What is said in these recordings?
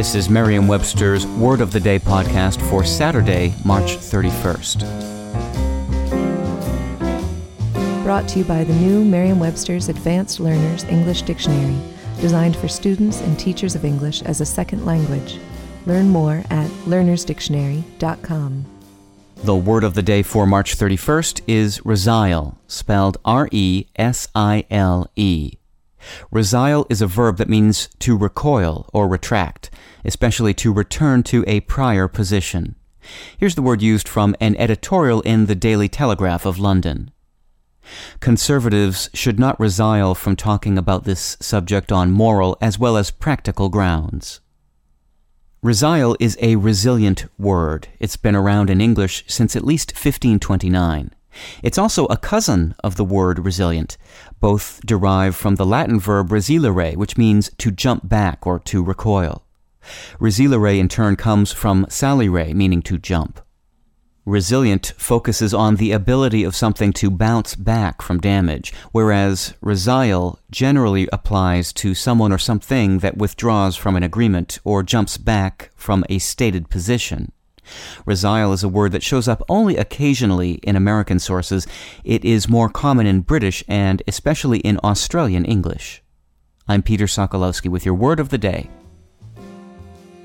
This is Merriam Webster's Word of the Day podcast for Saturday, March 31st. Brought to you by the new Merriam Webster's Advanced Learners English Dictionary, designed for students and teachers of English as a second language. Learn more at learnersdictionary.com. The word of the day for March 31st is resile, spelled R E S I L E. Resile is a verb that means to recoil or retract, especially to return to a prior position. Here's the word used from an editorial in the Daily Telegraph of London. Conservatives should not resile from talking about this subject on moral as well as practical grounds. Resile is a resilient word. It's been around in English since at least 1529. It's also a cousin of the word resilient. Both derive from the Latin verb resilire, which means to jump back or to recoil. Resilire in turn comes from salire, meaning to jump. Resilient focuses on the ability of something to bounce back from damage, whereas resile generally applies to someone or something that withdraws from an agreement or jumps back from a stated position. Resile is a word that shows up only occasionally in American sources. It is more common in British and especially in Australian English. I'm Peter Sokolowski with your word of the day.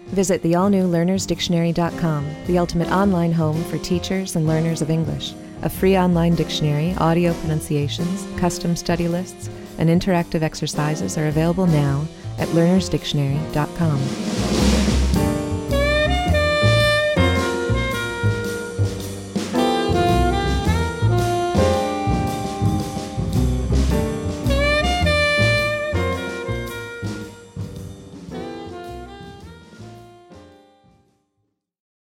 Visit the all new learnersdictionary.com, the ultimate online home for teachers and learners of English. A free online dictionary, audio pronunciations, custom study lists, and interactive exercises are available now at learnersdictionary.com.